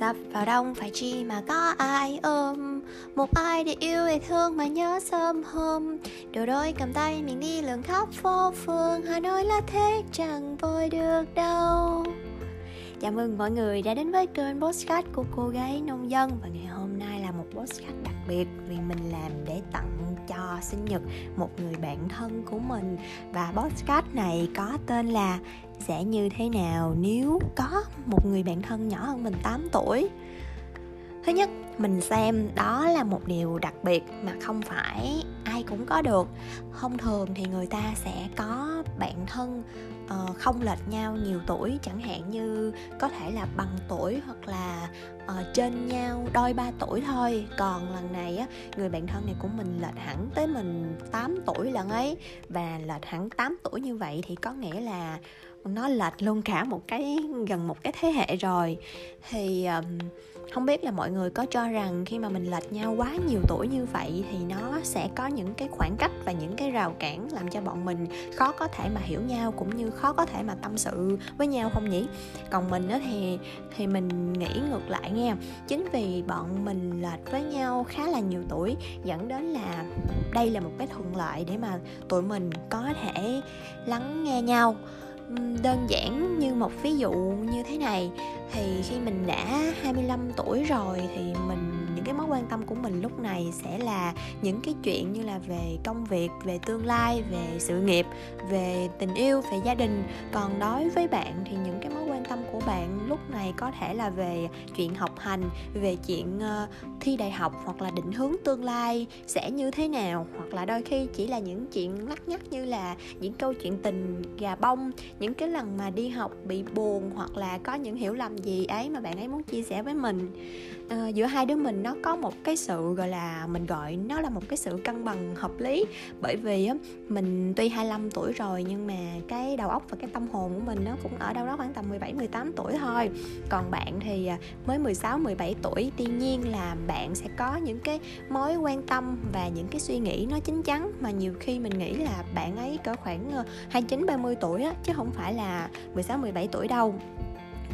Dập vào đông phải chi mà có ai ôm. Một ai để yêu để thương mà nhớ sớm hôm. Đôi đôi cầm tay mình đi lượn khắp phố phường. Hà Nội là thế chẳng vội được đâu. Chào mừng mọi người đã đến với kênh Postcard của cô gái nông dân. Và ngày hôm nay là một postcard đặc biệt Vì mình làm để tặng cho sinh nhật một người bạn thân của mình. Và postcard này có tên là sẽ như thế nào nếu có một người bạn thân nhỏ hơn mình 8 tuổi? Thứ nhất, mình xem đó là một điều đặc biệt mà không phải ai cũng có được. Thông thường thì người ta sẽ có bạn thân uh, không lệch nhau nhiều tuổi chẳng hạn như có thể là bằng tuổi hoặc là uh, trên nhau đôi ba tuổi thôi. Còn lần này á người bạn thân này của mình lệch hẳn tới mình 8 tuổi lần ấy. Và lệch hẳn 8 tuổi như vậy thì có nghĩa là nó lệch luôn cả một cái gần một cái thế hệ rồi. Thì um, không biết là mọi người có cho rằng khi mà mình lệch nhau quá nhiều tuổi như vậy thì nó sẽ có những cái khoảng cách và những cái rào cản làm cho bọn mình khó có thể mà hiểu nhau cũng như khó có thể mà tâm sự với nhau không nhỉ? Còn mình á thì thì mình nghĩ ngược lại nha. Chính vì bọn mình lệch với nhau khá là nhiều tuổi dẫn đến là đây là một cái thuận lợi để mà tụi mình có thể lắng nghe nhau đơn giản như một ví dụ như thế này. Thì khi mình đã 25 tuổi rồi thì mình, những cái mối quan tâm của mình lúc này sẽ là những cái chuyện như là về công việc, về tương lai, về sự nghiệp, về tình yêu, về gia đình. Còn đối với bạn thì những cái mối quan tâm của bạn lúc này có thể là về chuyện học hành về chuyện ờ, thi đại học hoặc là định hướng tương lai sẽ như thế nào? Hoặc là đôi khi chỉ là những chuyện lắc nhắc như là những câu chuyện tình gà bông những cái lần mà đi học bị buồn hoặc là có những hiểu lầm gì ấy mà bạn ấy muốn chia sẻ với mình. À, giữa hai đứa mình nó có một cái sự gọi là mình gọi nó là một cái sự cân bằng hợp lý. Bởi vì á mình tuy 25 tuổi rồi nhưng mà cái đầu óc và cái tâm hồn của mình nó cũng ở đâu đó khoảng tầm 17 18 tuổi thôi. Còn bạn thì à, mới 16 17 tuổi. Tuy nhiên là bạn sẽ có những cái mối quan tâm và những cái suy nghĩ nó chín chắn. Mà nhiều khi mình nghĩ là bạn ấy cỡ khoảng ờ, 29 30 tuổi á, chứ không phải là 16 17 tuổi đâu.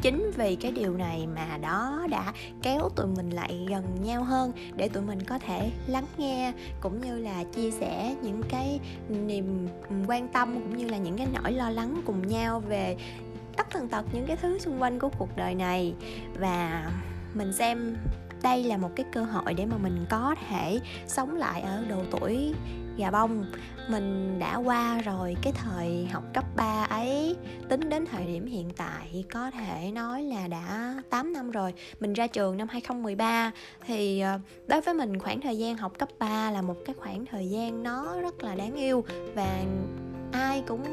Chính vì cái điều này mà đó đã kéo tụi mình lại gần nhau hơn để tụi mình có thể lắng nghe cũng như là chia sẻ những cái niềm quan tâm cũng như là những cái nỗi lo lắng cùng nhau về tất tần tật những cái thứ xung quanh của cuộc đời này. Và mình xem đây là một cái cơ hội để mà mình có thể sống lại ở độ tuổi gà bông. Mình đã qua rồi cái thời học cấp 3 ấy, tính đến thời điểm hiện tại có thể nói là đã 8 năm rồi. Mình ra trường năm 2013 thì ờ, đối với mình khoảng thời gian học cấp 3 là một cái khoảng thời gian nó rất là đáng yêu và ai cũng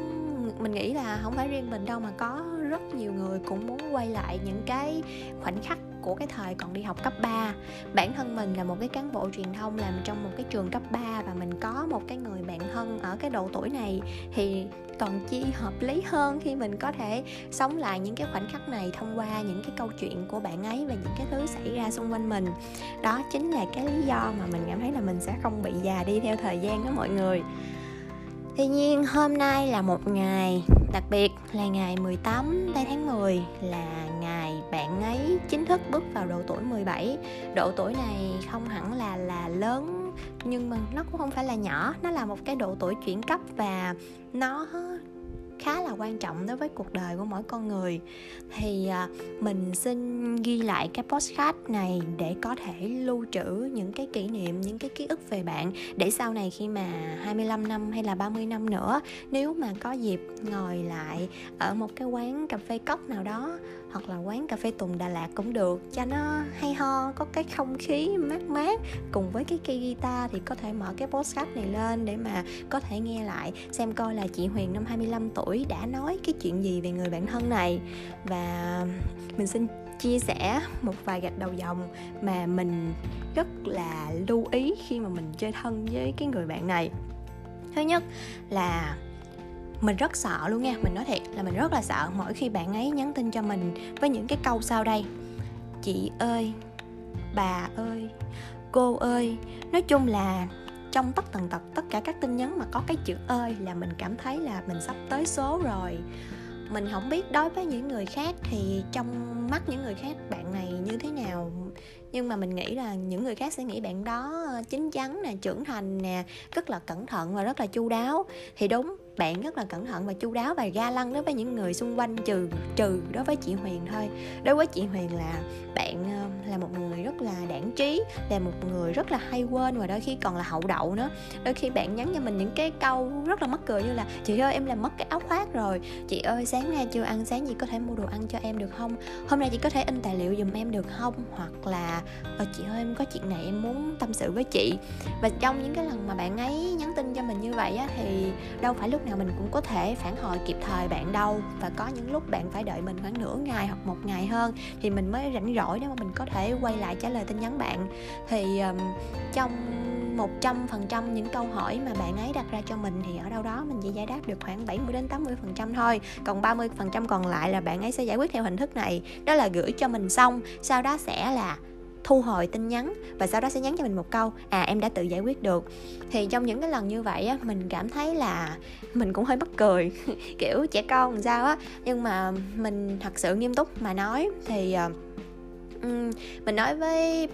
mình nghĩ là không phải riêng mình đâu mà có rất nhiều người cũng muốn quay lại những cái khoảnh khắc của cái thời còn đi học cấp 3 Bản thân mình là một cái cán bộ truyền thông làm trong một cái trường cấp 3 Và mình có một cái người bạn thân ở cái độ tuổi này Thì còn chi hợp lý hơn khi mình có thể sống lại những cái khoảnh khắc này thông qua những cái câu chuyện của bạn ấy và những cái thứ xảy ra xung quanh mình. Đó chính là cái lý do mà mình cảm thấy là mình sẽ không bị già đi theo thời gian đó mọi người. Tuy nhiên, hôm nay là một ngày đặc biệt, là ngày 18 tây tháng 10 là ngày bạn ấy chính thức bước vào độ tuổi 17 Độ tuổi này không hẳn là là lớn, nhưng mà nó cũng không phải là nhỏ. Nó là một cái độ tuổi chuyển cấp và nó khá là quan trọng đối với cuộc đời của mỗi con người. Thì à, mình xin ghi lại cái postcard này để có thể lưu trữ những cái kỷ niệm, những cái ký ức về bạn để sau này khi mà 25 năm hay là 30 năm nữa, nếu mà có dịp ngồi lại ở một cái quán cà phê cốc nào đó hoặc là quán cà phê Tùng Đà Lạt cũng được. Cho nó hay ho, có cái không khí mát mát. Cùng với cái cây guitar thì có thể mở cái postcard này lên để mà có thể nghe lại, xem coi là chị Huyền năm 25 tuổi đã nói cái chuyện gì về người bạn thân này. Và mình xin chia sẻ một vài gạch đầu dòng mà mình rất là lưu ý khi mà mình chơi thân với cái người bạn này. Thứ nhất là mình rất sợ luôn nha, mình nói thiệt là mình rất là sợ mỗi khi bạn ấy nhắn tin cho mình với những cái câu sau đây. Chị ơi, bà ơi, cô ơi. Nói chung là trong tất tần tật, tất cả các tin nhắn mà có cái chữ ơi là mình cảm thấy là mình sắp tới số rồi. Mình không biết đối với những người khác thì trong mắt những người khác bạn này như thế nào. Nhưng mà mình nghĩ là những người khác sẽ nghĩ bạn đó ờ, chín chắn nè, trưởng thành nè, rất là cẩn thận và rất là chu đáo. Thì đúng bạn rất là cẩn thận và chu đáo và ga lăng đối với những người xung quanh trừ trừ đối với chị Huyền thôi. Đối với chị Huyền là bạn ờ, là một người rất là đảng trí là một người rất là hay quên và đôi khi còn là hậu đậu nữa. Đôi khi bạn nhắn cho mình những cái câu rất là mắc cười như là chị ơi em làm mất cái áo khoác rồi. Chị ơi sáng nay chưa ăn sáng gì có thể mua đồ ăn cho em được không? Hôm nay chị có thể in tài liệu giùm em được không? Hoặc là ờ, chị ơi em có chuyện này em muốn tâm sự với chị. Và trong những cái lần mà bạn ấy nhắn tin cho mình như vậy á, thì đâu phải lúc nào mình cũng có thể phản hồi kịp thời bạn đâu. Và có những lúc bạn phải đợi mình khoảng nửa ngày hoặc một ngày hơn thì mình mới rảnh rỗi để mà mình có thể quay lại trả lời tin nhắn bạn. Thì um, trong một trăm phần trăm những câu hỏi mà bạn ấy đặt ra cho mình thì ở đâu đó mình chỉ giải đáp được khoảng 70 đến 80 phần trăm thôi. Còn 30 phần trăm còn lại là bạn ấy sẽ giải quyết theo hình thức này. Đó là gửi cho mình xong sau đó sẽ là thu hồi tin nhắn và sau đó sẽ nhắn cho mình một câu à em đã tự giải quyết được. Thì trong những cái lần như vậy á mình cảm thấy là mình cũng hơi mắc cười. Kiểu trẻ con làm sao á? Nhưng mà mình thật sự nghiêm túc mà nói thì uh, mình nói với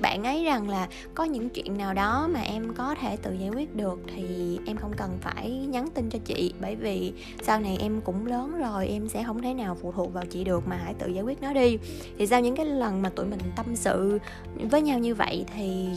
bạn ấy rằng là có những chuyện nào đó mà em có thể tự giải quyết được thì em không cần phải nhắn tin cho chị. Bởi vì sau này em cũng lớn rồi, em sẽ không thể nào phụ thuộc vào chị được mà hãy tự giải quyết nó đi. Thì sau những cái lần mà tụi mình tâm sự với nhau như vậy thì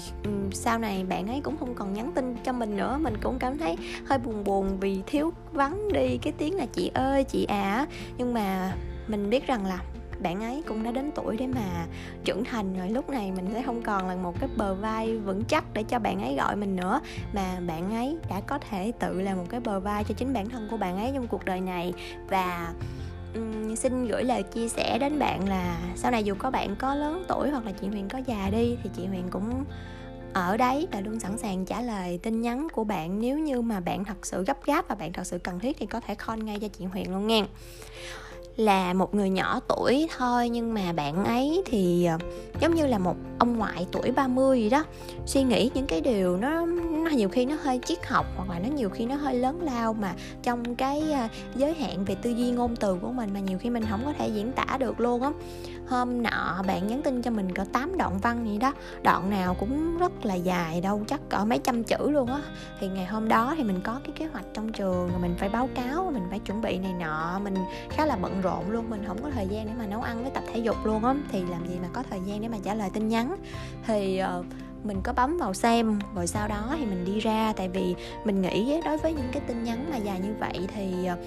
sau này bạn ấy cũng không còn nhắn tin cho mình nữa. Mình cũng cảm thấy hơi buồn buồn vì thiếu vắng đi cái tiếng là chị ơi, chị à. Nhưng mà mình biết rằng là bạn ấy cũng đã đến tuổi để mà trưởng thành rồi. Lúc này mình sẽ không còn là một cái bờ vai vững chắc để cho bạn ấy gọi mình nữa mà bạn ấy đã có thể tự là một cái bờ vai cho chính bản thân của bạn ấy trong cuộc đời này. Và um, xin gửi lời chia sẻ đến bạn là sau này dù có bạn có lớn tuổi hoặc là chị Huyền có già đi thì chị Huyền cũng ở đấy và luôn sẵn sàng trả lời tin nhắn của bạn. Nếu như mà bạn thật sự gấp gáp và bạn thật sự cần thiết thì có thể call ngay cho chị Huyền luôn nha là một người nhỏ tuổi thôi nhưng mà bạn ấy thì ờ, giống như là một ông ngoại tuổi 30 gì đó. Suy nghĩ những cái điều nó, nó nhiều khi nó hơi triết học hoặc là nó nhiều khi nó hơi lớn lao mà trong cái ờ, giới hạn về tư duy ngôn từ của mình mà nhiều khi mình không có thể diễn tả được luôn á. Hôm nọ bạn nhắn tin cho mình cỡ 8 đoạn văn gì đó. Đoạn nào cũng rất là dài đâu chắc cỡ mấy trăm chữ luôn á. Thì ngày hôm đó thì mình có cái kế hoạch trong trường rồi mình phải báo cáo mình phải chuẩn bị này nọ mình khá là bận rộn luôn mình không có thời gian để mà nấu ăn với tập thể dục luôn á. Thì làm gì mà có thời gian để mà trả lời tin nhắn. Thì uh, mình có bấm vào xem rồi sau đó thì mình đi ra. Tại vì mình nghĩ đối với những cái tin nhắn mà dài như vậy thì ờ,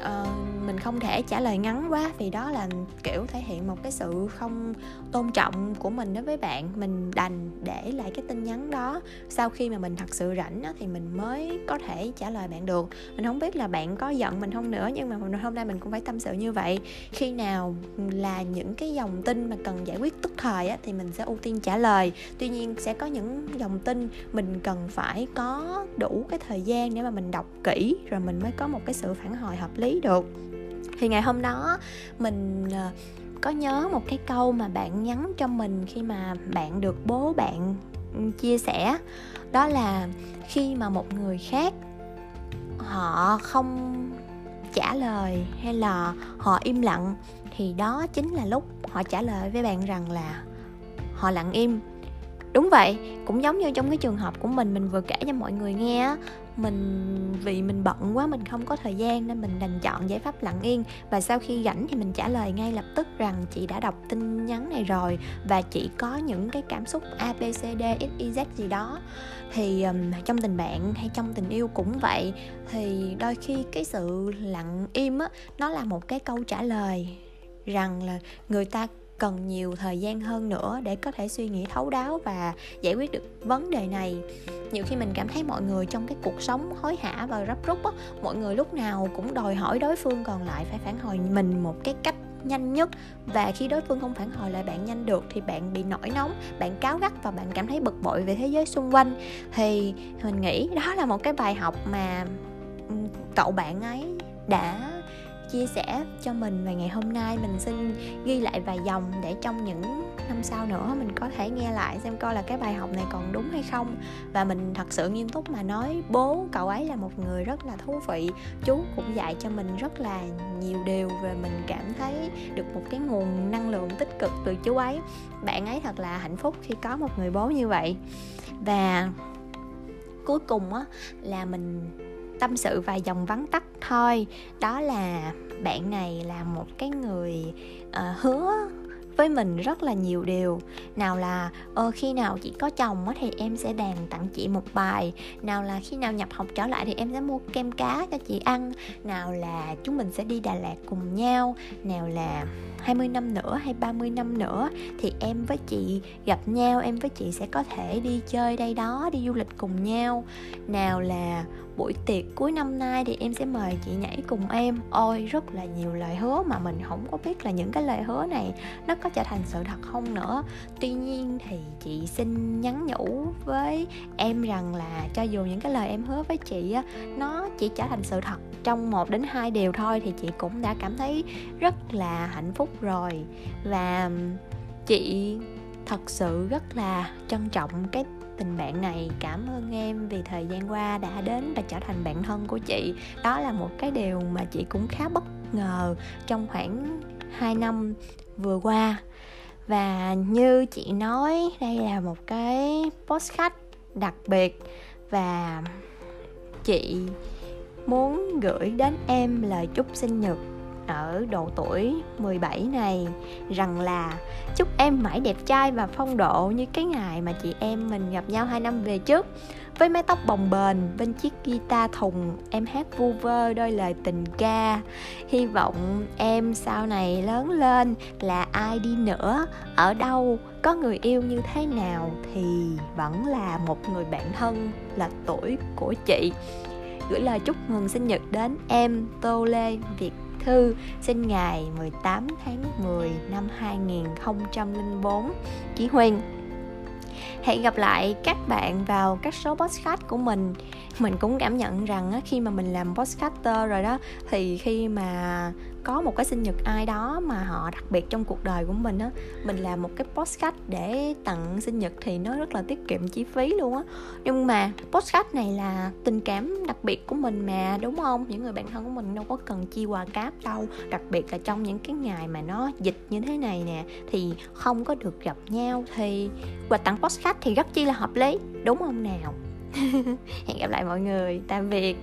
uh, mình không thể trả lời ngắn quá vì đó là kiểu thể hiện một cái sự không tôn trọng của mình đối với bạn. Mình đành để lại cái tin nhắn đó. Sau khi mà mình thật sự rảnh đó, thì mình mới có thể trả lời bạn được. Mình không biết là bạn có giận mình không nữa nhưng mà hôm nay mình cũng phải tâm sự như vậy. Khi nào là những cái dòng tin mà cần giải quyết tức thời á, thì mình sẽ ưu tiên trả lời. Tuy nhiên sẽ có những dòng tin mình cần phải có đủ cái thời gian để mà mình đọc kỹ rồi mình mới có một cái sự phản hồi hợp lý được. Thì ngày hôm đó, mình ờ, có nhớ một cái câu mà bạn nhắn cho mình khi mà bạn được bố bạn ừ, chia sẻ. Đó là khi mà một người khác, họ không trả lời hay là họ im lặng, thì đó chính là lúc họ trả lời với bạn rằng là họ lặng im. Đúng vậy, cũng giống như trong cái trường hợp của mình mình vừa kể cho mọi người nghe mình vì mình bận quá mình không có thời gian nên mình đành chọn giải pháp lặng yên. Và sau khi rảnh thì mình trả lời ngay lập tức rằng chị đã đọc tin nhắn này rồi và chị có những cái cảm xúc a b c d gì đó. Thì um, trong tình bạn hay trong tình yêu cũng vậy. Thì đôi khi cái sự lặng im á nó là một cái câu trả lời rằng là người ta cần nhiều thời gian hơn nữa để có thể suy nghĩ thấu đáo và giải quyết được vấn đề này. Nhiều khi mình cảm thấy mọi người trong cái cuộc sống hối hả và rấp rút á, mọi người lúc nào cũng đòi hỏi đối phương, còn lại phải phản hồi mình một cái cách nhanh nhất. Và khi đối phương không phản hồi lại bạn nhanh được thì bạn bị nổi nóng, bạn cáo gắt và bạn cảm thấy bực bội về thế giới xung quanh. Thì mình nghĩ đó là một cái bài học mà ừ, cậu bạn ấy đã chia sẻ cho mình và ngày hôm nay. Mình xin ghi lại vài dòng để trong những năm sau nữa mình có thể nghe lại xem coi là cái bài học này còn đúng hay không. Và mình thật sự nghiêm túc mà nói, bố, cậu ấy là một người rất là thú vị. Chú cũng dạy cho mình rất là nhiều điều và mình cảm thấy được một cái nguồn năng lượng tích cực từ chú ấy. Bạn ấy thật là hạnh phúc khi có một người bố như vậy. Và cuối cùng á, là mình tâm sự vài dòng vắn tắt thôi. Đó là bạn này là một cái người uh, hứa với mình rất là nhiều điều. Nào là ờ, khi nào chị có chồng á thì em sẽ đàn tặng chị một bài. Nào là khi nào nhập học trở lại thì em sẽ mua kem cá cho chị ăn. Nào là chúng mình sẽ đi Đà Lạt cùng nhau. Nào là 20 năm nữa hay 30 năm nữa thì em với chị gặp nhau em với chị sẽ có thể đi chơi đây đó đi du lịch cùng nhau. Nào là buổi tiệc cuối năm nay thì em sẽ mời chị nhảy cùng em. Ôi rất là nhiều lời hứa mà mình không có biết là những cái lời hứa này nó có trở thành sự thật không nữa. Tuy nhiên thì chị xin nhắn nhủ với em rằng là cho dù những cái lời em hứa với chị á, nó chỉ trở thành sự thật trong một đến hai điều thôi thì chị cũng đã cảm thấy rất là hạnh phúc rồi. Và chị thật sự rất là trân trọng cái tình bạn này. Cảm ơn em vì thời gian qua đã đến và trở thành bạn thân của chị. Đó là một cái điều mà chị cũng khá bất ngờ trong khoảng 2 năm vừa qua. Và như chị nói, đây là một cái postcard đặc biệt và chị muốn gửi đến em lời chúc sinh nhật ở độ tuổi 17 này rằng là chúc em mãi đẹp trai và phong độ như cái ngày mà chị em mình gặp nhau hai năm về trước. Với mái tóc bồng bềnh, bên chiếc guitar thùng, em hát vu vơ đôi lời tình ca. Hy vọng em sau này lớn lên là ai đi nữa, ở đâu, có người yêu như thế nào thì vẫn là một người bạn thân là tuổi của chị. Gửi lời chúc mừng sinh nhật đến em, Tô Lê Việt Thư sinh ngày 18 tháng 10 năm 2004 Chí Huyên Hẹn gặp lại các bạn vào các số podcast của mình. Mình cũng cảm nhận rằng khi mà mình làm podcaster rồi đó, Thì khi mà có một cái sinh nhật ai đó mà họ đặc biệt trong cuộc đời của mình á, mình làm một cái postcard để tặng sinh nhật thì nó rất là tiết kiệm chi phí luôn á. Nhưng mà postcard này là tình cảm đặc biệt của mình mà, đúng không? Những người bạn thân của mình đâu có cần chi quà cáp đâu, đặc biệt là trong những cái ngày mà nó dịch như thế này nè, thì không có được gặp nhau thì quà tặng postcard thì rất chi là hợp lý, đúng không nào? hẹn gặp lại mọi người. Tạm biệt.